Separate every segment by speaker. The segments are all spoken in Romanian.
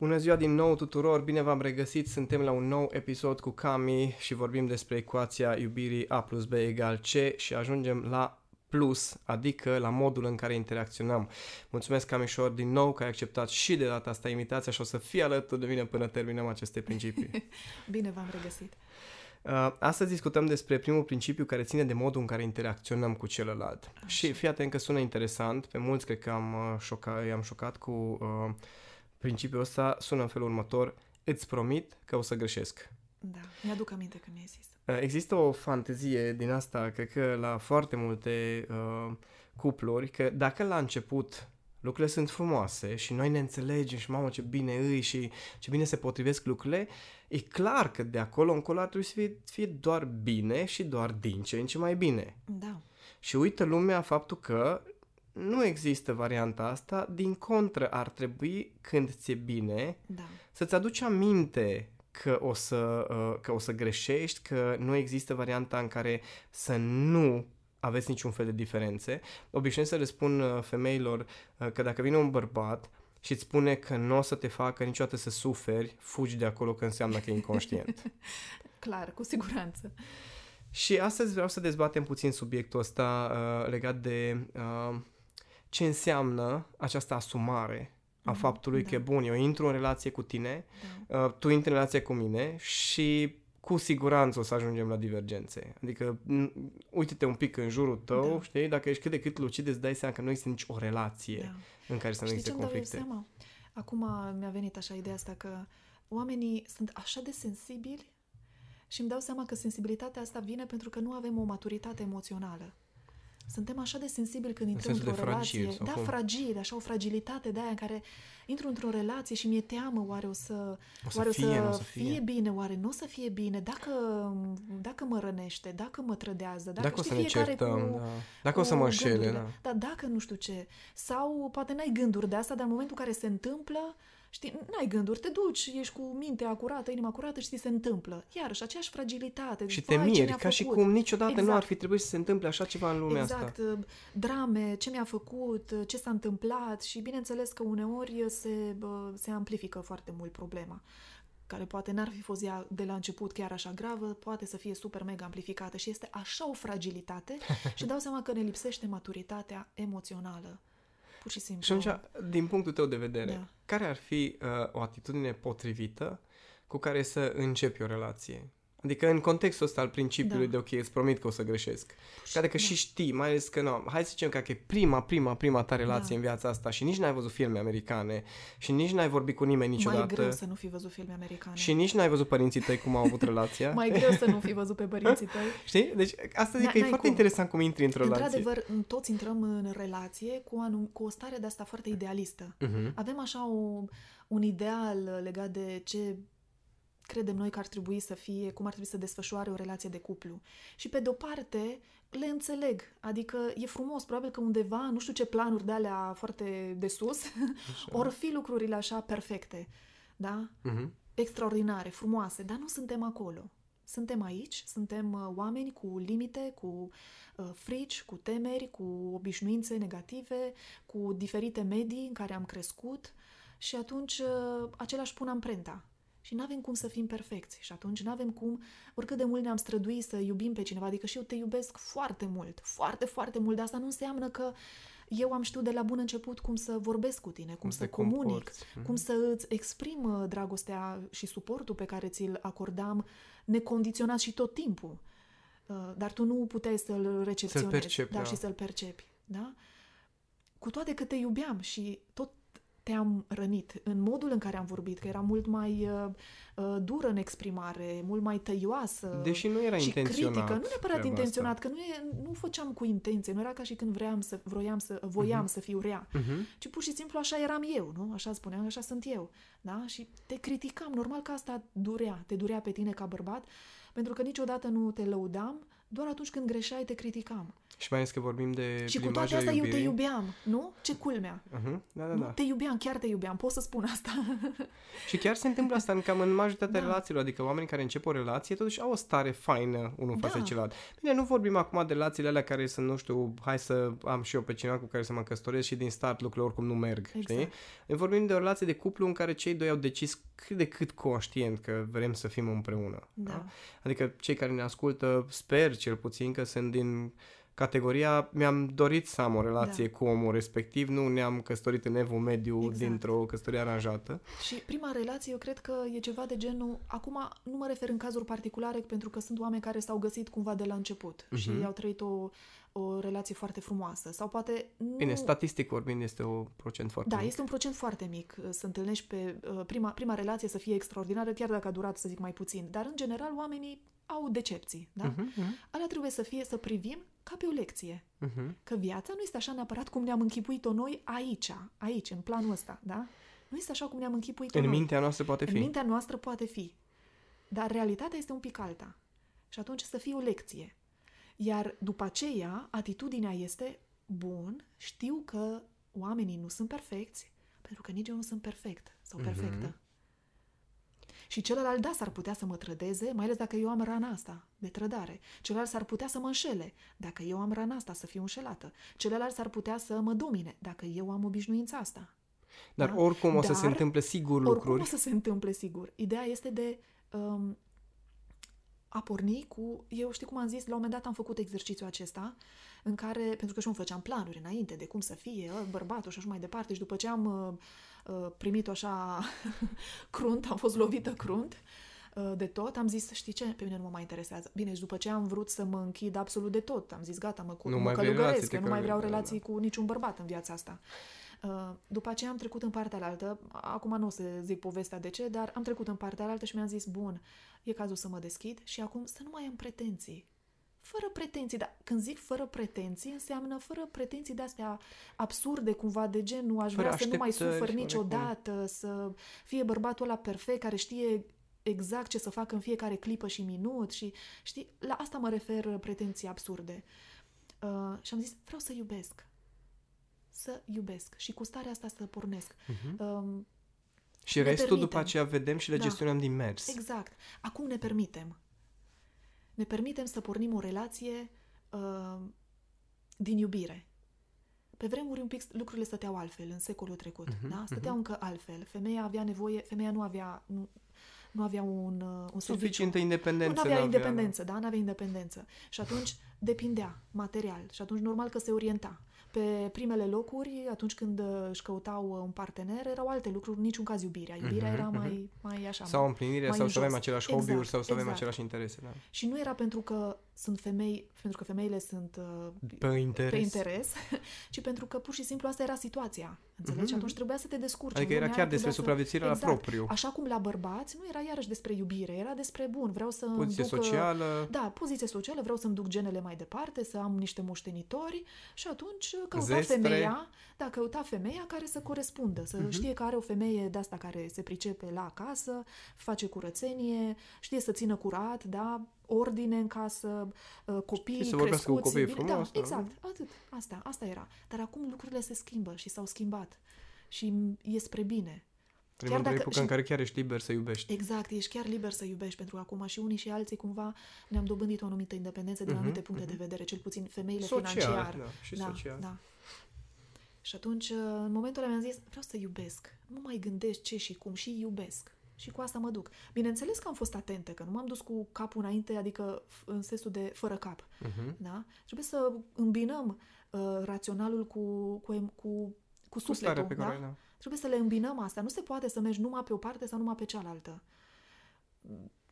Speaker 1: Bună ziua din nou tuturor, bine v-am regăsit, suntem la un nou episod cu Cami și vorbim despre ecuația iubirii A plus B egal C și ajungem la plus, adică la modul în care interacționăm. Mulțumesc Camișor din nou că ai acceptat și de data asta invitația și o să fii alături de mine până terminăm aceste principii.
Speaker 2: bine v-am regăsit.
Speaker 1: Uh, astăzi discutăm despre primul principiu care ține de modul în care interacționăm cu celălalt. Așa. Și fii atent că sună interesant, pe mulți cred că am uh, șocat, i-am șocat cu uh, principiul ăsta, sună în felul următor, îți promit că o să greșesc.
Speaker 2: Da, mi-aduc aminte că mi-ai zis.
Speaker 1: Uh, există o fantezie din asta, cred că la foarte multe uh, cupluri, că dacă la început lucrurile sunt frumoase și noi ne înțelegem și mamă ce bine îi și ce bine se potrivesc lucrurile, e clar că de acolo încolo ar trebui să fie, fie doar bine și doar din ce în ce mai bine.
Speaker 2: Da.
Speaker 1: Și uită lumea faptul că nu există varianta asta, din contră ar trebui când ți-e bine
Speaker 2: da.
Speaker 1: să-ți aduci aminte că o, să, uh, că o să greșești, că nu există varianta în care să nu aveți niciun fel de diferențe. Obișnuiesc să le spun uh, femeilor uh, că dacă vine un bărbat și îți spune că nu o să te facă niciodată să suferi, fugi de acolo că înseamnă că e inconștient.
Speaker 2: Clar, cu siguranță.
Speaker 1: Și astăzi vreau să dezbatem puțin subiectul ăsta uh, legat de uh, ce înseamnă această asumare a mm, faptului da. că, bun, eu intru în relație cu tine, da. uh, tu intri în relație cu mine și cu siguranță o să ajungem la divergențe. Adică, uite-te un pic în jurul tău, da. știi, dacă ești cât de cât lucid, îți dai seama că nu există nici o relație da. în care să nu existe conflicte.
Speaker 2: Seama? Acum mi-a venit așa ideea asta că oamenii sunt așa de sensibili și îmi dau seama că sensibilitatea asta vine pentru că nu avem o maturitate emoțională. Suntem așa de sensibili când intrăm într-o relație. Fragil, da, cum? fragil, așa o fragilitate de aia în care intru într-o relație și mi-e teamă oare o să,
Speaker 1: o să
Speaker 2: oare
Speaker 1: fie,
Speaker 2: o să,
Speaker 1: să fie.
Speaker 2: fie bine, oare nu o să fie bine, dacă, dacă mă rănește, dacă mă trădează, dacă,
Speaker 1: dacă
Speaker 2: știi,
Speaker 1: o să ne certăm,
Speaker 2: cu,
Speaker 1: da. dacă cu o să mă înșele. Da.
Speaker 2: da, dacă nu știu ce. Sau poate n-ai gânduri de asta, dar în momentul în care se întâmplă, Știi, n-ai gânduri, te duci, ești cu mintea curată, inima curată și ți se întâmplă. Iarăși, aceeași fragilitate.
Speaker 1: Și te miri, ca făcut. și cum niciodată exact. nu ar fi trebuit să se întâmple așa ceva în lumea
Speaker 2: exact.
Speaker 1: asta.
Speaker 2: Exact, drame, ce mi-a făcut, ce s-a întâmplat și bineînțeles că uneori se, se amplifică foarte mult problema care poate n-ar fi fost ea de la început chiar așa gravă, poate să fie super mega amplificată și este așa o fragilitate și dau seama că ne lipsește maturitatea emoțională Pur și simplu.
Speaker 1: Și atunci, din punctul tău de vedere, da. care ar fi uh, o atitudine potrivită cu care să începi o relație? Adică în contextul ăsta al principiului da. de ok, îți promit că o să greșesc. Ca că da. și știi, mai ales că nu, hai să zicem că e prima, prima, prima ta relație da. în viața asta și nici n-ai văzut filme americane și nici n-ai vorbit cu nimeni niciodată.
Speaker 2: Mai greu să nu fi văzut filme americane.
Speaker 1: Și nici n-ai văzut părinții tăi cum au avut relația.
Speaker 2: mai greu să nu fi văzut pe părinții tăi.
Speaker 1: Știi? Deci asta zic că e foarte cum. interesant cum intri într-o
Speaker 2: relație. Într-adevăr, toți intrăm în relație cu, anum, cu o stare de asta foarte idealistă. Uh-huh. Avem așa o, un ideal legat de ce credem noi că ar trebui să fie, cum ar trebui să desfășoare o relație de cuplu. Și pe de-o parte, le înțeleg. Adică e frumos, probabil că undeva, nu știu ce planuri de alea foarte de sus, or fi lucrurile așa perfecte. Da? Uh-huh. Extraordinare, frumoase, dar nu suntem acolo. Suntem aici, suntem uh, oameni cu limite, cu uh, frici, cu temeri, cu obișnuințe negative, cu diferite medii în care am crescut și atunci uh, același pun amprenta și nu avem cum să fim perfecți și atunci nu avem cum, oricât de mult ne-am străduit să iubim pe cineva, adică și eu te iubesc foarte mult, foarte, foarte mult, dar asta nu înseamnă că eu am știut de la bun început cum să vorbesc cu tine, cum, cum să comunic, comporți. Mhm. cum să îți exprim uh, dragostea și suportul pe care ți-l acordam necondiționat și tot timpul. Uh, dar tu nu puteai să-l recepționezi să percepi, da, da. și să-l percepi. Da? Cu toate că te iubeam și tot te-am rănit în modul în care am vorbit, că era mult mai uh, uh, dură în exprimare, mult mai tăioasă
Speaker 1: Deși nu era
Speaker 2: și
Speaker 1: intenționat.
Speaker 2: critică. Nu neapărat intenționat, asta. că nu, e, nu făceam cu intenție, nu era ca și când vreau să, vroiam să, voiam uh-huh. să fiu rea, uh-huh. ci pur și simplu așa eram eu, nu? Așa spuneam, așa sunt eu. Da? Și te criticam, normal că asta durea, te durea pe tine ca bărbat, pentru că niciodată nu te lăudam, Doar atunci când greșeai te criticam.
Speaker 1: Și mai ales că vorbim de
Speaker 2: Și cu toate astea eu te iubeam, nu? Ce culmea. Uh-huh. Da, da, da. Te iubeam, chiar te iubeam, pot să spun asta.
Speaker 1: și chiar se întâmplă asta în cam în majoritatea da. relațiilor, adică oamenii care încep o relație totuși au o stare faină unul da. față de celălalt. Bine, nu vorbim acum de relațiile alea care sunt, nu știu, hai să am și eu pe cineva cu care să mă căsătoresc și din start lucrurile oricum nu merg, exact. știi? Noi vorbim de o relație de cuplu în care cei doi au decis cât de cât conștient că vrem să fim împreună. Da. Da? Adică cei care ne ascultă, sper cel puțin că sunt din categoria mi-am dorit să am o relație da. cu omul respectiv, nu ne-am căsătorit în evul mediu exact. dintr-o căsătorie aranjată.
Speaker 2: Și prima relație, eu cred că e ceva de genul, acum nu mă refer în cazuri particulare, pentru că sunt oameni care s-au găsit cumva de la început uh-huh. și au trăit o, o relație foarte frumoasă. Sau poate nu...
Speaker 1: Bine, statistic vorbind este un procent foarte
Speaker 2: da,
Speaker 1: mic.
Speaker 2: Da, este un procent foarte mic să întâlnești pe uh, prima, prima relație să fie extraordinară, chiar dacă a durat, să zic, mai puțin. Dar, în general, oamenii au decepții, da? Uh-huh, uh-huh. Alea trebuie să fie, să privim ca pe o lecție. Uh-huh. Că viața nu este așa neapărat cum ne-am închipuit-o noi aici, aici, în planul ăsta, da? Nu este așa cum ne-am închipuit-o
Speaker 1: În
Speaker 2: noi.
Speaker 1: mintea noastră poate fi.
Speaker 2: În mintea noastră poate fi. Dar realitatea este un pic alta. Și atunci să fie o lecție. Iar după aceea, atitudinea este, bun, știu că oamenii nu sunt perfecți, pentru că nici eu nu sunt perfect sau perfectă. Uh-huh. Și celălalt, da, s-ar putea să mă trădeze, mai ales dacă eu am rana asta de trădare. Celălalt s-ar putea să mă înșele, dacă eu am rana asta să fiu înșelată. Celălalt s-ar putea să mă domine, dacă eu am obișnuința asta.
Speaker 1: Dar da? oricum o să Dar, se întâmple sigur lucruri.
Speaker 2: Oricum o să se întâmple sigur. Ideea este de um, a porni cu... Eu știu cum am zis, la un moment dat am făcut exercițiul acesta în care, pentru că și eu îmi făceam planuri înainte de cum să fie ă, bărbatul și așa mai departe și după ce am uh, primit-o așa crunt, am fost lovită crunt uh, de tot, am zis, știi ce, pe mine nu mă mai interesează. Bine, și după ce am vrut să mă închid absolut de tot, am zis, gata, mă, nu mă călugăresc, că nu mai vreau relații da. cu niciun bărbat în viața asta. Uh, după aceea am trecut în partea altă, acum nu o să zic povestea de ce, dar am trecut în partea altă și mi-am zis, bun, e cazul să mă deschid și acum să nu mai am pretenții fără pretenții, dar când zic fără pretenții, înseamnă fără pretenții de-astea absurde, cumva, de gen, nu aș vrea să nu mai sufăr niciodată, cum. să fie bărbatul ăla perfect, care știe exact ce să facă în fiecare clipă și minut și, știi, la asta mă refer pretenții absurde. Uh, și am zis, vreau să iubesc. Să iubesc. Și cu starea asta să pornesc. Uh-huh. Uh,
Speaker 1: și restul permitem. după aceea vedem și le da. gestionăm din mers.
Speaker 2: Exact. Acum ne permitem ne permitem să pornim o relație uh, din iubire. Pe vremuri un pic lucrurile stăteau altfel, în secolul trecut, uh-huh, da? Stăteau uh-huh. încă altfel. Femeia avea nevoie, femeia nu avea, nu, nu avea un, uh, un
Speaker 1: Suficientă independență.
Speaker 2: Nu avea independență, da? Nu avea independență. Și atunci depindea material. Și atunci normal că se orienta pe primele locuri, atunci când uh, își căutau uh, un partener, erau alte lucruri, niciun caz iubirea. Iubirea uh-huh, era mai, uh-huh. mai așa.
Speaker 1: Sau împlinirea, sau să avem același exact, hobby-uri, sau să exact. avem același interese. Da.
Speaker 2: Și nu era pentru că sunt femei, pentru că femeile sunt uh,
Speaker 1: pe interes,
Speaker 2: pe interes ci pentru că pur și simplu asta era situația. Înțelegi? Uh-huh. Atunci trebuia să te descurci.
Speaker 1: Adică era chiar despre supraviețuirea
Speaker 2: exact.
Speaker 1: la propriu.
Speaker 2: Așa cum la bărbați, nu era iarăși despre iubire, era despre bun, vreau să
Speaker 1: Poziție duc, socială.
Speaker 2: Da, poziție socială, vreau să-mi duc genele mai departe, să am niște moștenitori și atunci căuta Zestre. femeia, da, căuta femeia care să corespundă, să uh-huh. știe că are o femeie de asta care se pricepe la acasă, face curățenie, știe să țină curat, da, ordine în casă, uh, copii să crescuți. cu copiii frumos. Da, exact, atât. Asta, asta era. Dar acum lucrurile se schimbă și s-au schimbat. Și e spre bine.
Speaker 1: Trăim într-o epocă și... în care chiar ești liber să iubești.
Speaker 2: Exact, ești chiar liber să iubești, pentru că acum și unii și alții cumva ne-am dobândit o anumită independență din uh-huh, anumite puncte uh-huh. de vedere, cel puțin femeile social, financiar.
Speaker 1: Da, și da, social. Da.
Speaker 2: Și atunci, uh, în momentul ăla mi-am zis, vreau să iubesc. Nu mai gândesc ce și cum și iubesc. Și cu asta mă duc. Bineînțeles că am fost atentă, că nu m-am dus cu capul înainte, adică în sensul de fără cap. Uh-huh. Da? Trebuie să îmbinăm uh, raționalul cu, cu, cu, cu sufletul. Cu da? care, da? Trebuie să le îmbinăm asta. Nu se poate să mergi numai pe o parte sau numai pe cealaltă.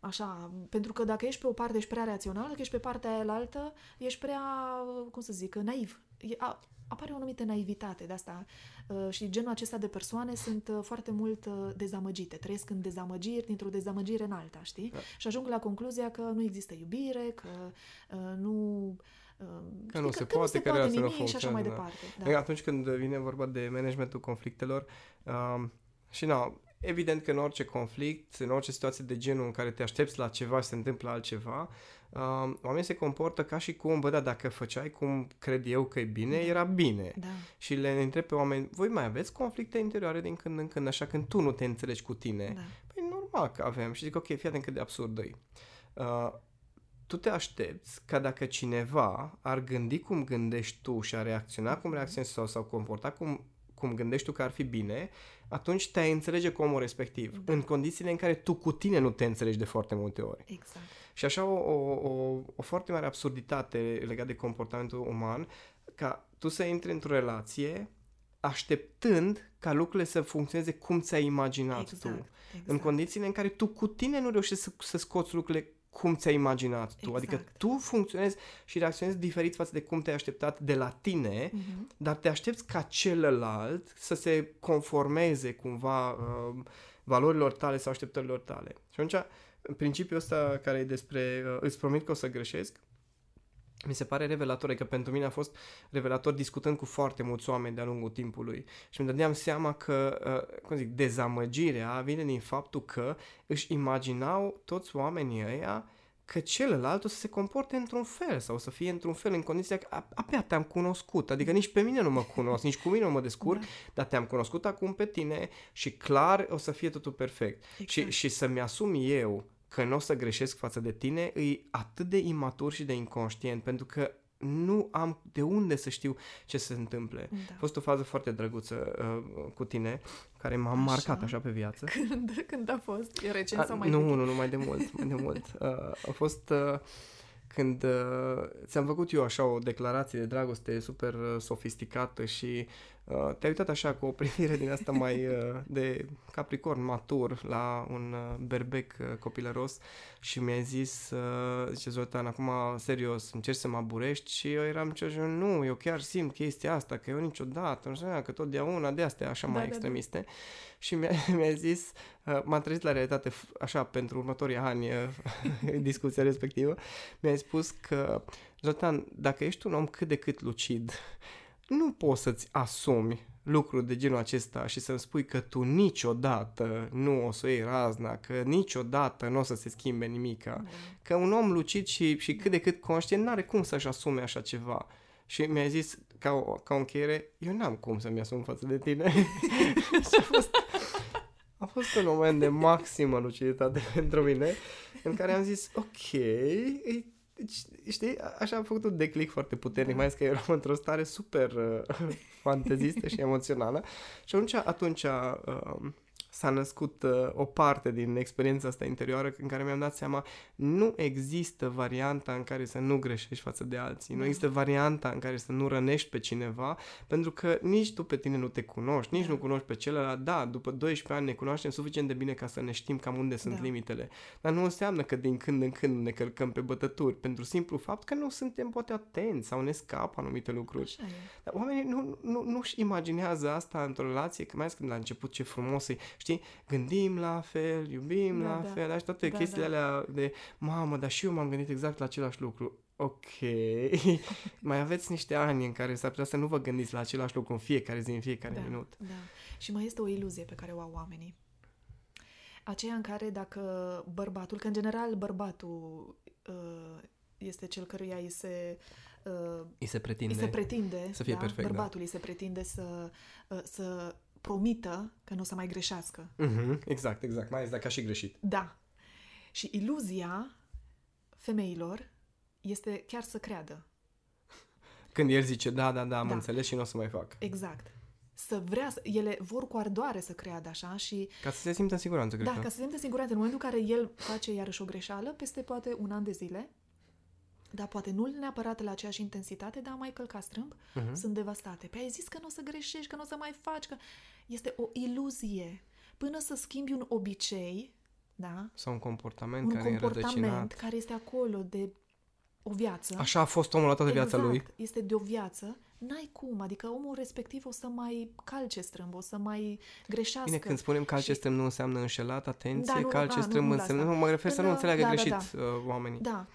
Speaker 2: Așa, pentru că dacă ești pe o parte ești prea rațional, că ești pe partea aia altă, ești prea, cum să zic, naiv. E, a, apare o anumită naivitate de asta uh, și genul acesta de persoane sunt uh, foarte mult uh, dezamăgite, trăiesc în dezamăgiri, dintr-o dezamăgire în alta, știi? Da. Și ajung la concluzia că nu există iubire, că nu
Speaker 1: că nu se că, poate, că, nu se poate nimic
Speaker 2: și așa mai da. departe.
Speaker 1: Da. Atunci când vine vorba de managementul conflictelor, uh, și na, evident că în orice conflict, în orice situație de genul în care te aștepți la ceva și se întâmplă altceva, uh, oamenii se comportă ca și cum, bă, da, dacă făceai cum cred eu că e bine, da. era bine.
Speaker 2: Da.
Speaker 1: Și le întreb pe oameni, voi mai aveți conflicte interioare din când în când, așa când tu nu te înțelegi cu tine?
Speaker 2: Da.
Speaker 1: Păi normal că avem. Și zic, ok, fii atent cât de absurd e. Uh, tu te aștepți ca dacă cineva ar gândi cum gândești tu și ar reacționa cum reacționezi sau sau comporta cum, cum gândești tu că ar fi bine, atunci te-ai înțelege cu omul respectiv, da. în condițiile în care tu cu tine nu te înțelegi de foarte multe ori.
Speaker 2: Exact.
Speaker 1: Și așa o, o, o, o foarte mare absurditate legată de comportamentul uman, ca tu să intri într-o relație așteptând ca lucrurile să funcționeze cum ți-ai imaginat
Speaker 2: Exact,
Speaker 1: tu.
Speaker 2: exact.
Speaker 1: În condițiile în care tu cu tine nu reușești să, să scoți lucrurile cum ți-ai imaginat tu.
Speaker 2: Exact.
Speaker 1: Adică tu funcționezi și reacționezi diferit față de cum te-ai așteptat de la tine,
Speaker 2: Mhm.
Speaker 1: dar te aștepți ca celălalt să se conformeze cumva uh, valorilor tale sau așteptărilor tale. Și atunci, principiul ăsta care e despre uh, îți promit că o să greșesc, mi se pare revelator, că pentru mine a fost revelator discutând cu foarte mulți oameni de-a lungul timpului și îmi dădeam seama că, uh, cum zic, dezamăgirea vine din faptul că își imaginau toți oamenii ăia că celălalt o să se comporte într-un fel sau o să fie într-un fel în condiția că a- abia te-am cunoscut, adică nici pe mine nu mă cunosc, nici cu mine nu mă descurc,
Speaker 2: Da.
Speaker 1: dar te-am cunoscut acum pe tine și clar o să fie totul perfect.
Speaker 2: Exact.
Speaker 1: Și, și să-mi asum eu că nu o să greșesc față de tine, e atât de imatur și de inconștient, pentru că nu am de unde să știu ce se întâmple.
Speaker 2: Da.
Speaker 1: A fost o fază foarte drăguță uh, cu tine, care m-a
Speaker 2: Așa.
Speaker 1: marcat așa pe viață.
Speaker 2: Când, când a fost? E recent
Speaker 1: A,
Speaker 2: sau mai
Speaker 1: nu,
Speaker 2: vechi?
Speaker 1: nu, nu, mai de mult, mai de mult. Uh, a fost uh, când uh, ți-am făcut eu așa o declarație de dragoste super uh, sofisticată și uh, te-ai uitat așa cu o privire din asta mai uh, de capricorn matur la un uh, berbec uh, copilăros și mi-ai zis, uh, zice Zoltan, acum serios, încerci să mă aburești și eu eram ce nu, eu chiar simt chestia asta, că eu niciodată, nu știu, că totdeauna de astea așa
Speaker 2: Da,
Speaker 1: mai
Speaker 2: da, da.
Speaker 1: extremiste. Și mi-a, mi-a zis, uh, m-am trezit la realitate f- așa pentru următorii ani uh, discuția respectivă, mi-a spus că, Zoltan, dacă ești un om cât de cât lucid, nu poți să-ți asumi lucruri de genul acesta și să-mi spui că tu niciodată nu o să o iei razna, că niciodată nu o să se schimbe nimica,
Speaker 2: Da.
Speaker 1: că un om lucid și, și cât de cât conștient n-are cum să-și asume așa ceva. Și mi-a zis, ca o, ca o încheiere, eu n-am cum să-mi asum față de tine. și a fost, a fost un moment de maximă luciditate pentru mine, în care am zis, ok, e, deci, știi, așa am făcut un declic foarte puternic,
Speaker 2: Da.
Speaker 1: mai ales că eram într-o stare super uh, fantezistă și emoțională. Și atunci, atunci uh, s-a născut uh, o parte din experiența asta interioară în care mi-am dat seama nu există varianta în care să nu greșești față de alții, nu
Speaker 2: Da.
Speaker 1: există varianta în care să nu rănești pe cineva, pentru că nici tu pe tine nu te cunoști, nici
Speaker 2: Da.
Speaker 1: nu cunoști pe celălalt. Da, după 12 ani ne cunoaștem suficient de bine ca să ne știm cam unde sunt
Speaker 2: Da.
Speaker 1: limitele. Dar nu înseamnă că din când în când ne călcăm pe bătături, pentru simplu fapt că nu suntem poate atenți sau ne scapă anumite lucruri.
Speaker 2: Așa e.
Speaker 1: Dar oamenii nu, nu, nu-și imaginează asta într-o relație, că mai ales când la început ce frumos e, știi, gândim la fel, iubim
Speaker 2: Da,
Speaker 1: la
Speaker 2: da.
Speaker 1: fel, și toate
Speaker 2: Da,
Speaker 1: chestiile
Speaker 2: da.
Speaker 1: alea de, mamă, dar și eu m-am gândit exact la același lucru. Ok, mai aveți niște ani în care s-ar putea să nu vă gândiți la același lucru în fiecare zi, în fiecare
Speaker 2: da,
Speaker 1: minut.
Speaker 2: Da. Și mai este o iluzie pe care o au oamenii. Aceea în care dacă bărbatul, că în general bărbatul uh, este cel căruia îi se, uh,
Speaker 1: Îi se pretinde.
Speaker 2: îi se pretinde,
Speaker 1: să fie
Speaker 2: da?
Speaker 1: perfect, da.
Speaker 2: bărbatul îi se pretinde să, uh, să promită că nu o să mai greșească.
Speaker 1: Mhm, exact, exact, mai ales dacă a și greșit.
Speaker 2: Da. Și iluzia femeilor este chiar să creadă.
Speaker 1: Când el zice, da, da, da, am
Speaker 2: Da.
Speaker 1: înțeles și nu o să mai fac.
Speaker 2: Exact. Să vrea, să, ele vor cu ardoare să creadă așa și
Speaker 1: Ca să se simtă în siguranță, cred
Speaker 2: Da,
Speaker 1: că.
Speaker 2: ca să se simtă siguranță. În momentul în care el face iarăși o greșeală, peste poate un an de zile, dar poate nu neapărat la aceeași intensitate, dar mai călca strâmb,
Speaker 1: Mhm.
Speaker 2: sunt devastate. Pe ai zis că nu o să greșești, că nu o să mai faci, că este o iluzie. Până să schimbi un obicei, da?
Speaker 1: Sau un comportament
Speaker 2: un
Speaker 1: care e
Speaker 2: comportament
Speaker 1: înrădăcinat.
Speaker 2: care este acolo de o viață.
Speaker 1: Așa a fost omul la toată
Speaker 2: exact,
Speaker 1: viața lui.
Speaker 2: este de o viață, n-ai cum, adică omul respectiv o să mai calce strâmb, o să mai greșească.
Speaker 1: Bine, când spunem calce
Speaker 2: Și-
Speaker 1: strâm nu înseamnă înșelat, atenție,
Speaker 2: Da, nu,
Speaker 1: calce
Speaker 2: a, nu,
Speaker 1: strâm
Speaker 2: nu la
Speaker 1: înseamnă,
Speaker 2: asta.
Speaker 1: nu, mă refer să nu
Speaker 2: Da,
Speaker 1: înțeleagă
Speaker 2: da, da,
Speaker 1: greșit uh, oamenii.
Speaker 2: Da,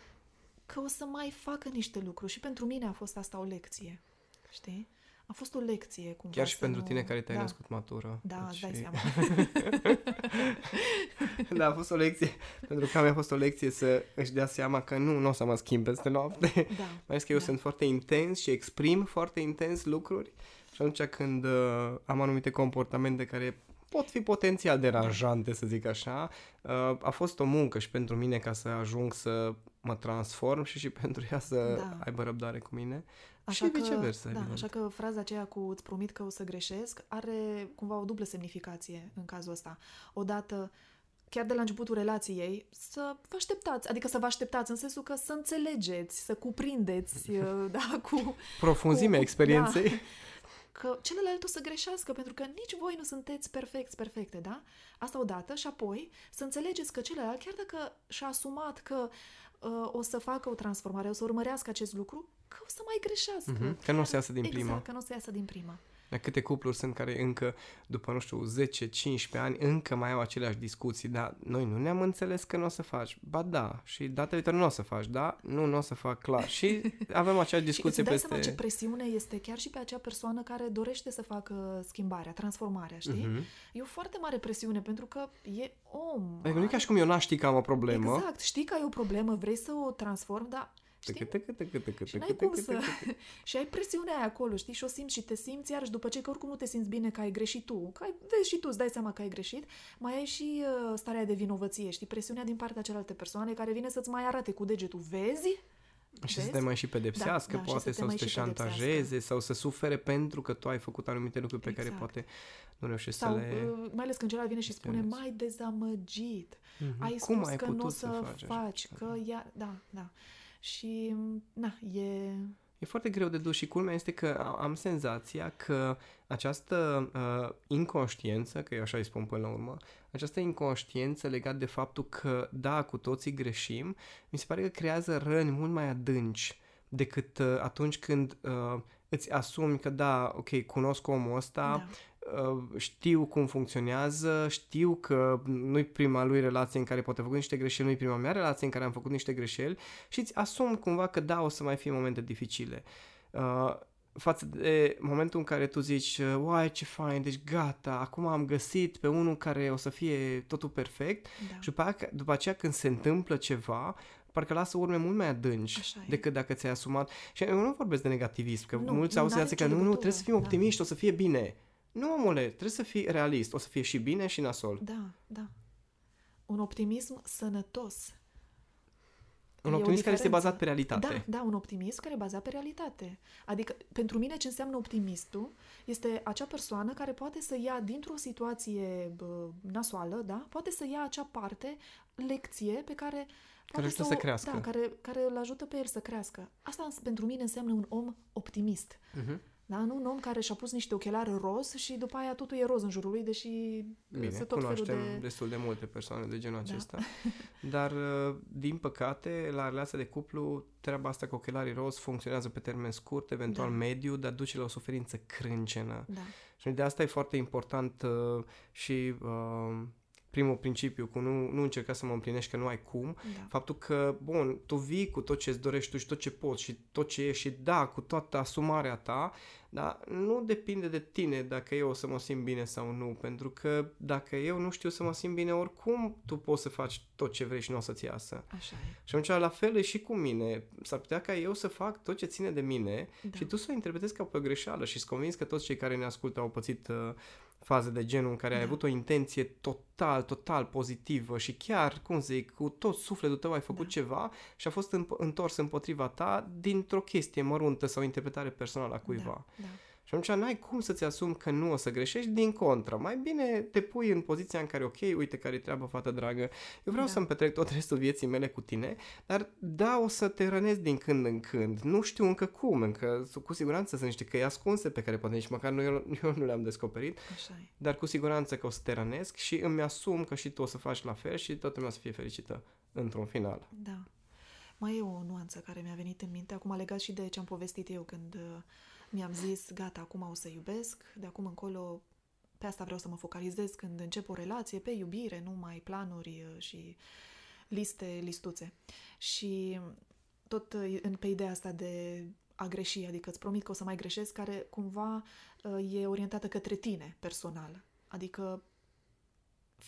Speaker 2: că o să mai facă niște lucruri și pentru mine a fost asta o lecție, știi? a fost o lecție. Cumva,
Speaker 1: Chiar și pentru
Speaker 2: nu...
Speaker 1: tine care te-ai
Speaker 2: da.
Speaker 1: născut matură.
Speaker 2: Da, deci... dai seama.
Speaker 1: da, a fost o lecție, pentru că mi a fost o lecție să își dea seama că nu, nu o să mă schimb peste noapte. Da. Mai ales că eu da. sunt foarte intens și exprim foarte intens lucruri și atunci când uh, am anumite comportamente care pot fi potențial deranjante, să zic așa. Uh, a fost o muncă și pentru mine ca să ajung să mă transform și și pentru ea să da. aibă răbdare cu mine. Așa și că, viceversa,
Speaker 2: da, Așa că fraza aceea cu îți promit că o să greșesc are cumva o dublă semnificație în cazul ăsta. Odată, chiar de la începutul relației, să vă așteptați, adică să vă așteptați în sensul că să înțelegeți, să cuprindeți, da, cu...
Speaker 1: Profunzimea cu, experienței. Da,
Speaker 2: că celălalt o să greșească, pentru că nici voi nu sunteți perfecți, perfecte, da? Asta odată și apoi să înțelegeți că celălalt, chiar dacă și-a asumat că uh, o să facă o transformare, o să urmărească acest lucru, că o să mai greșească. Mm-hmm.
Speaker 1: Că nu o să iasă din exact, prima.
Speaker 2: că nu o să iasă din prima.
Speaker 1: Dar câte cupluri sunt care încă, după, nu știu, 10-15 ani, încă mai au aceleași discuții, dar noi nu ne-am înțeles că nu o să faci. Ba da, și data viitoare nu o să faci, da? Nu, nu o să fac clar. Și avem aceeași discuție
Speaker 2: și
Speaker 1: peste...
Speaker 2: seama ce presiune este chiar și pe acea persoană care dorește să facă schimbarea, transformarea, știi? Mm-hmm. E o foarte mare presiune, pentru că e om.
Speaker 1: Adică nu e ca și cum eu n-aș ști că am o problemă.
Speaker 2: Exact, știi că ai o problemă, vrei să o transform, dar Știi? Tăcă, tăcă, tăcă, tăcă, și n-ai cum să... și ai presiunea aia acolo, știi? Și o simți și te simți iarăși după ce că oricum nu te simți bine că ai greșit tu. Că ai, vezi și tu, îți dai seama că ai greșit. Mai ai și uh, starea de vinovăție, știi? Presiunea din partea celelalte persoane care vine să-ți mai arate cu degetul. Vezi?
Speaker 1: Și Vezi? să te mai și pedepsească, da, da, poate, să sau să te șantajeze, sau să sufere pentru că tu ai făcut anumite lucruri pe exact. care poate nu reușești sau, să le...
Speaker 2: Uh, mai ales când celălalt vine și spune, mai dezamăgit, mm-hmm. ai spus Cum ai că nu o să, să faci, faci că ea... Da, da. Și, na, e...
Speaker 1: E foarte greu de dus și culmea este că am senzația că această uh, inconștiență, că eu așa îi spun până la urmă, această inconștiență legat de faptul că, da, cu toții greșim, mi se pare că creează răni mult mai adânci decât uh, atunci când uh, îți asumi că, da, ok, cunosc omul ăsta, da. Uh, știu cum funcționează, știu că nu-i prima lui relație în care poate făcut niște greșeli, nu-i prima mea relație în care am făcut niște greșeli și îți asum cumva că da, o să mai fie momente dificile. Uh, față de momentul în care tu zici, uai, ce fain, deci gata, acum am găsit pe unul care o să fie totul perfect da. și după, aia, după aceea când se întâmplă ceva, parcă lasă urme mult mai adânci decât dacă ți-ai asumat. Și eu nu vorbesc de negativism, că nu, mulți au că nu, nu, trebuie să fim optimiști, da. o să fie bine. Nu, omule, trebuie să fii realist. O să fie și bine și nasol.
Speaker 2: Da, da. Un optimism sănătos.
Speaker 1: Un optimism care este bazat pe realitate.
Speaker 2: Da, da, un optimism care e bazat pe realitate. Adică, pentru mine, ce înseamnă optimistul este acea persoană care poate să ia dintr-o situație bă, nasoală, da, poate să ia acea parte, lecție pe care
Speaker 1: care ajută să, să crească.
Speaker 2: Da, care, care îl ajută pe el să crească. Asta pentru mine înseamnă un om optimist. Uh-huh. Da? Nu un om care și-a pus niște ochelari roz și după aia totul e roz în jurul lui, deși
Speaker 1: Bine, se tot cunoaștem felul de... destul de multe persoane de genul da. acesta. Dar, uh, din păcate, la relația de cuplu, treaba asta cu ochelarii roz funcționează pe termen scurt, eventual da. mediu, dar duce la o suferință crâncenă. Da. Și de asta e foarte important uh, și... Uh, primul principiu, cu nu, nu încerca să mă împlinești că nu ai cum, da. faptul că, bun, tu vii cu tot ce-ți dorești tu și tot ce poți și tot ce ești și da, cu toată asumarea ta, dar nu depinde de tine dacă eu o să mă simt bine sau nu, pentru că dacă eu nu știu să mă simt bine, oricum tu poți să faci tot ce vrei și nu o să-ți iasă.
Speaker 2: Așa e.
Speaker 1: Și atunci la fel e și cu mine. S-ar putea ca eu să fac tot ce ține de mine da. și tu să o interpretezi ca pe o greșeală și sunt convins că toți cei care ne ascultă au pățit uh, faze de genul în care da. ai avut o intenție total, total pozitivă și chiar, cum zic, cu tot sufletul tău ai făcut da. ceva și a fost întors împotriva ta dintr-o chestie măruntă sau interpretare personală a cuiva. Da. Da. Și atunci n-ai cum să-ți asumi că nu o să greșești, din contră. Mai bine te pui în poziția în care, ok, uite care-i treabă, fată dragă, eu vreau da. să-mi petrec tot restul vieții mele cu tine, dar da, o să te rănesc din când în când. Nu știu încă cum, încă cu siguranță sunt niște căi ascunse pe care poate nici măcar nu, eu, eu nu le-am descoperit,
Speaker 2: Așa e.
Speaker 1: dar cu siguranță că o să te rănesc și îmi asum că și tu o să faci la fel și toată lumea să fie fericită într-un final.
Speaker 2: Da. Mai e o nuanță care mi-a venit în minte, acum legat și de ce am povestit eu când uh, mi-am zis, gata, acum o să iubesc, de acum încolo pe asta vreau să mă focalizez când încep o relație, pe iubire, nu mai planuri uh, și liste, listuțe. Și tot uh, în, pe ideea asta de a greși, adică îți promit că o să mai greșesc, care cumva uh, e orientată către tine personal. Adică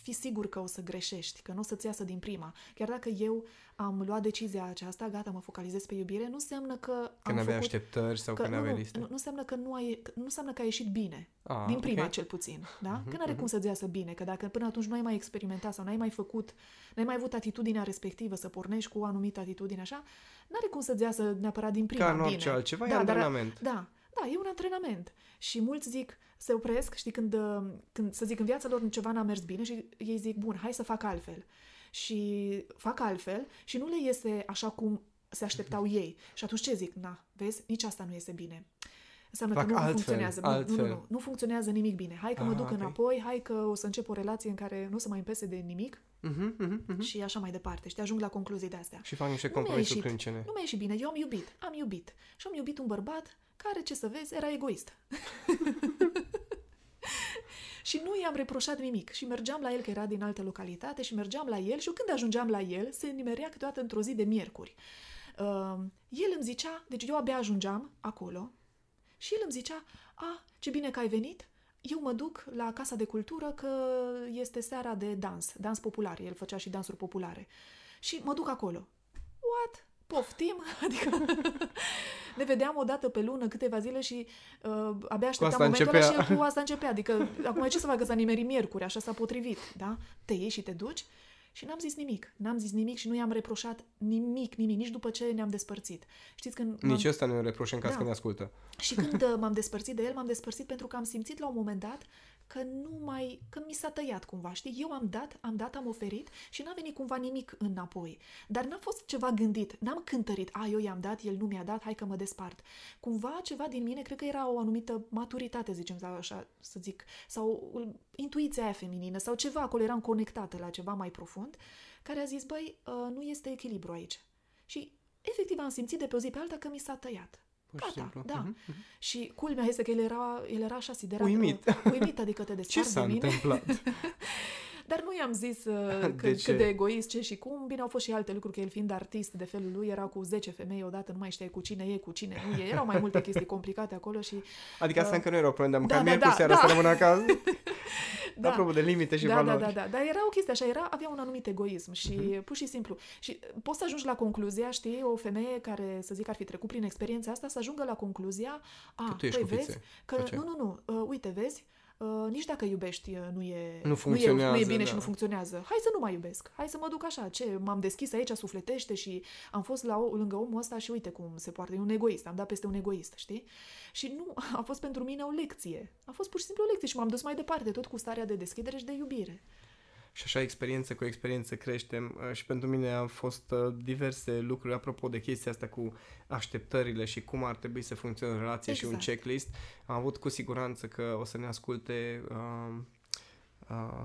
Speaker 2: fi sigur că o să greșești, că nu o să-ți iasă din prima. Chiar dacă eu am luat decizia aceasta, gata, mă focalizez pe iubire, nu înseamnă că
Speaker 1: Că
Speaker 2: am
Speaker 1: nu
Speaker 2: făcut...
Speaker 1: așteptări sau că,
Speaker 2: că
Speaker 1: nu
Speaker 2: nu,
Speaker 1: aveai
Speaker 2: nu,
Speaker 1: liste.
Speaker 2: nu, nu înseamnă că nu ai, nu înseamnă că a ieșit bine.
Speaker 1: Ah,
Speaker 2: din prima,
Speaker 1: ok.
Speaker 2: cel puțin. Da?
Speaker 1: Mhm,
Speaker 2: Că n-are
Speaker 1: mhm.
Speaker 2: cum să-ți iasă bine. Că dacă până atunci nu ai mai experimentat sau n-ai mai făcut, n-ai mai avut atitudinea respectivă să pornești cu o anumită atitudine așa, n-are cum să-ți iasă neapărat din prima
Speaker 1: Ca în
Speaker 2: bine.
Speaker 1: orice altceva, e
Speaker 2: da, dar,
Speaker 1: antrenament.
Speaker 2: da, da, e un antrenament. Și mulți zic, se opresc, știi, când, uh, când să zic, în viața lor ceva n-a mers bine și ei zic, bun, hai să fac altfel. Și fac altfel și nu le iese așa cum se așteptau ei. Și atunci ce zic? Na, vezi, nici asta nu iese bine. Înseamnă
Speaker 1: Fac
Speaker 2: că nu
Speaker 1: altfel,
Speaker 2: funcționează. Nu, nu,
Speaker 1: altfel.
Speaker 2: nu, nu, nu funcționează nimic bine. Hai că mă
Speaker 1: Ah,
Speaker 2: duc
Speaker 1: ok.
Speaker 2: înapoi, hai că o să încep o relație în care nu o să mai împese de nimic
Speaker 1: Mhm, mhm, mhm.
Speaker 2: și așa mai departe. Și te ajung la concluzii de astea.
Speaker 1: Și fac niște
Speaker 2: Nu mi-a
Speaker 1: compromisuri
Speaker 2: ieșit.
Speaker 1: crâncene.
Speaker 2: Nu mi-a ieșit bine. Eu am iubit. Am iubit. Și am iubit un bărbat care, ce să vezi, era egoist. și nu i-am reproșat nimic. Și mergeam la el, că era din altă localitate, și mergeam la el și eu când ajungeam la el, se nimerea câteodată într-o zi de miercuri. Uh, el îmi zicea, deci eu abia ajungeam acolo, și el îmi zicea, a, ce bine că ai venit, eu mă duc la Casa de Cultură că este seara de dans, dans popular, el făcea și dansuri populare. Și mă duc acolo. What? Poftim? Adică ne vedeam o dată pe lună, câteva zile și uh, abia așteptam
Speaker 1: asta
Speaker 2: momentul ăla
Speaker 1: începea.
Speaker 2: și el cu asta începea. Adică acum ce să facă să nimerit miercuri, așa s-a potrivit, da? Te iei și te duci și n-am zis nimic. N-am zis nimic și nu i-am reproșat nimic, nimic, nici după ce ne-am despărțit. Știți când m-am-
Speaker 1: Nici ăsta nu e reproș în caz
Speaker 2: Da.
Speaker 1: că ne ascultă.
Speaker 2: și când uh, m-am despărțit de el, m-am despărțit pentru că am simțit la un moment dat că nu mai, că mi s-a tăiat cumva, știi? Eu am dat, am dat, am oferit și n-a venit cumva nimic înapoi. Dar n-a fost ceva gândit, n-am cântărit, a, eu i-am dat, el nu mi-a dat, hai că mă despart. Cumva ceva din mine, cred că era o anumită maturitate, zicem sau așa, să zic, sau uh, intuiția aia feminină, sau ceva acolo, eram conectată la ceva mai profund, care a zis, băi, uh, nu este echilibru aici. Și efectiv am simțit de pe o zi pe alta că mi s-a tăiat.
Speaker 1: Pur și
Speaker 2: Gata,
Speaker 1: simplu.
Speaker 2: da.
Speaker 1: Mhm.
Speaker 2: Și culmea este că el era, el era așa siderat.
Speaker 1: Uimit.
Speaker 2: uh, Uimit, adică te
Speaker 1: Ce
Speaker 2: desparți
Speaker 1: s-a
Speaker 2: de mine.
Speaker 1: întâmplat?
Speaker 2: Dar nu i-am zis uh,
Speaker 1: De
Speaker 2: cât,
Speaker 1: ce?
Speaker 2: cât de egoist, ce și cum. Bine, au fost și alte lucruri, că el fiind artist de felul lui, era cu 10 femei odată, nu mai știai cu cine e, cu cine nu e. Erau mai multe chestii complicate acolo și...
Speaker 1: Adică asta
Speaker 2: Uh,
Speaker 1: încă nu era o problemă, dar
Speaker 2: da,
Speaker 1: măcar
Speaker 2: da,
Speaker 1: miercuri
Speaker 2: da,
Speaker 1: seara
Speaker 2: da.
Speaker 1: să rămână acasă.
Speaker 2: Da.
Speaker 1: Apropo de limite și
Speaker 2: da, da,
Speaker 1: valori.
Speaker 2: da, da, dar era o chestie așa, era, avea un anumit egoism și
Speaker 1: Mhm.
Speaker 2: pur și simplu. Și poți să ajungi la concluzia, știi, o femeie care, să zic, ar fi trecut prin experiența asta, să ajungă la concluzia, a,
Speaker 1: Că tu ești
Speaker 2: păi
Speaker 1: cu
Speaker 2: vezi,
Speaker 1: fițe.
Speaker 2: că
Speaker 1: Sau ce?
Speaker 2: nu, nu, nu, uh, uite, vezi, uh, nici dacă iubești uh, nu e,
Speaker 1: Nu
Speaker 2: nu, e,
Speaker 1: funcționează,
Speaker 2: nu e bine
Speaker 1: da.
Speaker 2: și nu funcționează. Hai să nu mai iubesc. Hai să mă duc așa. Ce? M-am deschis aici, sufletește și am fost la, o- lângă omul ăsta și uite cum se poartă. E un egoist. Am dat peste un egoist, știi? Și nu, a fost pentru mine o lecție. A fost pur și simplu o lecție și m-am dus mai departe, tot cu starea de deschidere și de iubire.
Speaker 1: Și așa, experiență cu experiență creștem uh, și pentru mine au fost uh, diverse lucruri apropo de chestia asta cu așteptările și cum ar trebui să funcționeze o relație și un
Speaker 2: Exact.
Speaker 1: checklist. Am avut cu siguranță că o să ne asculte uh, uh,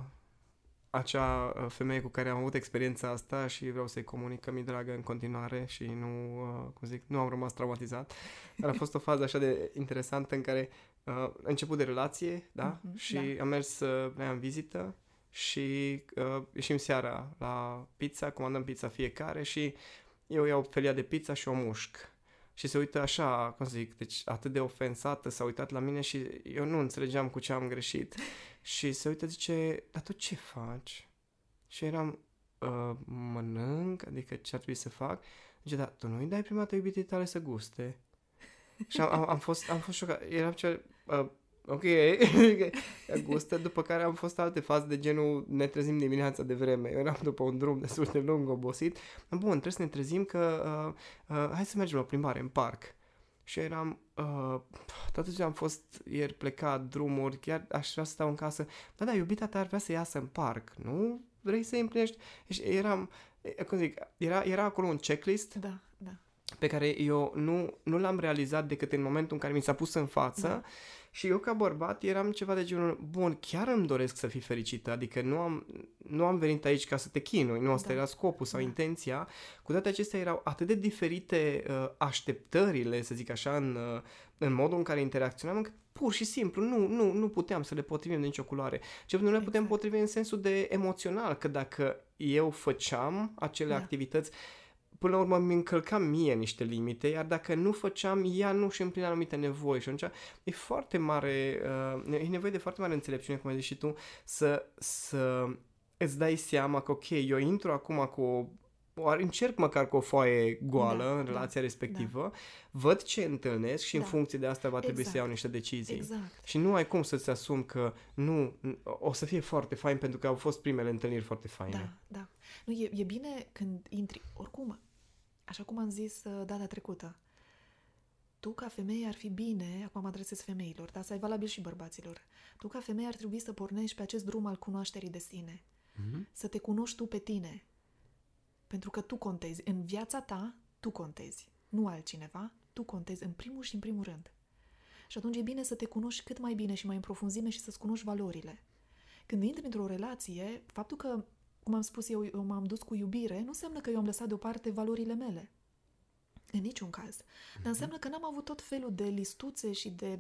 Speaker 1: acea uh, femeie cu care am avut experiența asta și vreau să-i comunic că mi-e dragă în continuare și nu, uh, cum zic, nu am rămas traumatizat. Dar a fost o fază așa de interesantă în care uh, început de relație, da?
Speaker 2: Mhm,
Speaker 1: și
Speaker 2: da.
Speaker 1: am mers uh, la ea în vizită și uh, ieșim seara la pizza, comandăm pizza fiecare și eu iau felia de pizza și o mușc. Și se uită așa, cum să zic, deci atât de ofensată, s-a uitat la mine și eu nu înțelegeam cu ce am greșit. Și se uită, zice, dar tu ce faci? Și eram, uh, mănânc, adică ce ar trebui să fac? Zice, dar tu nu-i dai prima dată iubitei tale să guste? Și am, am, am, fost, am fost șocat. Eram ce, uh, ok, gustă, după care am fost alte faze de genul ne trezim dimineața de vreme. Eu eram după un drum destul de lung, obosit. Bun, trebuie să ne trezim că uh, uh, hai să mergem la o plimbare în parc. Și eram, uh, toată ziua am fost ieri plecat, drumuri, chiar aș vrea să stau în casă. Da, da, iubita ta ar vrea să iasă în parc, nu? Vrei să împlinești? Și eram, eh, cum zic, era, era acolo un checklist
Speaker 2: Da, da.
Speaker 1: Pe care eu nu, nu l-am realizat decât în momentul în care mi s-a pus în față
Speaker 2: Da.
Speaker 1: și eu ca bărbat eram ceva de genul, bun, chiar îmi doresc să fii fericită, adică nu am, nu am venit aici ca să te chinui, nu asta
Speaker 2: Da.
Speaker 1: era scopul sau
Speaker 2: Da.
Speaker 1: intenția, cu toate acestea erau atât de diferite uh, așteptările, să zic așa, în, uh, în modul în care interacționam, încât pur și simplu nu, nu, nu puteam să le potrivim de nicio culoare. Ce nu le putem
Speaker 2: Exact.
Speaker 1: potrivi în sensul de emoțional, că dacă eu făceam acele
Speaker 2: Da.
Speaker 1: activități până la urmă mi încălcam mie niște limite, iar dacă nu făceam, ea nu și împlinea anumite nevoi și atunci e foarte mare, uh, e nevoie de foarte mare înțelepciune, cum ai zis și tu, să, să îți dai seama că, ok, eu intru acum cu o încerc măcar cu o foaie goală da, în da, relația da, respectivă, da. văd ce întâlnesc și da. în funcție de asta va trebui exact. să iau niște decizii.
Speaker 2: Exact.
Speaker 1: Și nu ai cum să-ți asumi că nu, o să fie foarte fain pentru că au fost primele întâlniri foarte faine.
Speaker 2: Da, da. Nu, e, e bine când intri, oricum, așa cum am zis uh, data trecută, tu ca femeie ar fi bine, acum mă adresez femeilor, dar să ai valabil și bărbaților, tu ca femeie ar trebui să pornești pe acest drum al cunoașterii de sine. Mm-hmm. Să te cunoști tu pe tine, pentru că tu contezi. În viața ta, tu contezi. Nu altcineva, tu contezi în primul și în primul rând. Și atunci e bine să te cunoști cât mai bine și mai în profunzime și să-ți cunoști valorile. Când intri într-o relație, faptul că, cum am spus eu, eu m-am dus cu iubire, nu înseamnă că eu am lăsat deoparte valorile mele. În niciun caz. Dar mhm. înseamnă că n-am avut tot felul de listuțe și de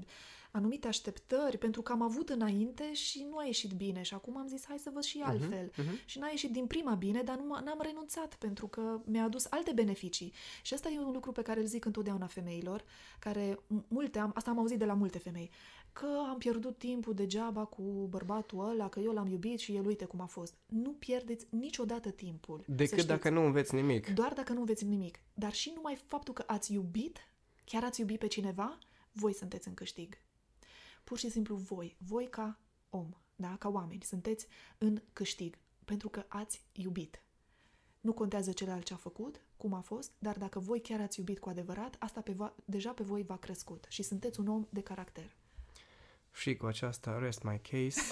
Speaker 2: anumite așteptări, pentru că am avut înainte și nu a ieșit bine și acum am zis hai să văd și mhm, altfel. Uh-huh, uh-huh. Și n-a ieșit din prima bine, dar nu, n-am renunțat pentru că mi-a adus alte beneficii. Și asta e un lucru pe care îl zic întotdeauna femeilor, care multe am, asta am auzit de la multe femei, că am pierdut timpul degeaba cu bărbatul ăla, că eu l-am iubit și el uite cum a fost. Nu pierdeți niciodată timpul.
Speaker 1: Decât dacă nu înveți nimic.
Speaker 2: Doar dacă nu înveți nimic. Dar și numai faptul că ați iubit, chiar ați iubit pe cineva, voi sunteți în câștig. Pur și simplu voi, voi ca om, da? ca oameni, sunteți în câștig pentru că ați iubit. Nu contează celălalt ce a făcut, cum a fost, dar dacă voi chiar ați iubit cu adevărat, asta pe va, deja pe voi v-a crescut și sunteți un om de caracter.
Speaker 1: Și cu aceasta rest my case.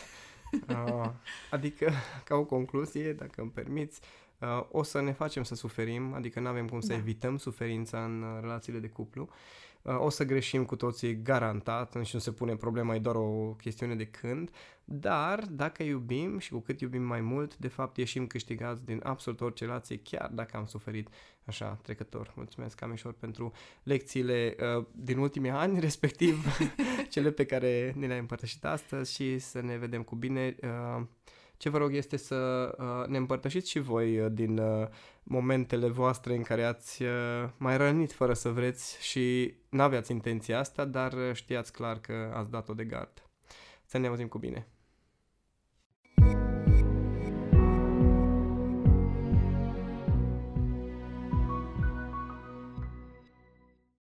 Speaker 1: Uh, adică, ca o concluzie, dacă îmi permiți, uh, o să ne facem să suferim, adică nu avem cum să da. evităm suferința în uh, relațiile de cuplu. Uh, Uh, o să greșim cu toții garantat și nu se pune problema, e doar o chestiune de când, dar dacă iubim și cu cât iubim mai mult, de fapt ieșim câștigați din absolut orice relație, chiar dacă am suferit așa trecător. Mulțumesc, Amișor, pentru lecțiile uh, din ultimii ani, respectiv cele pe care ne le-ai împărtășit astăzi și să ne vedem cu bine. Uh, ce vă rog este să uh, ne împărtășiți și voi uh, din uh, momentele voastre în care ați mai rănit fără să vreți și n-aveați intenția asta, dar știați clar că ați dat-o de gard. Să ne auzim cu bine!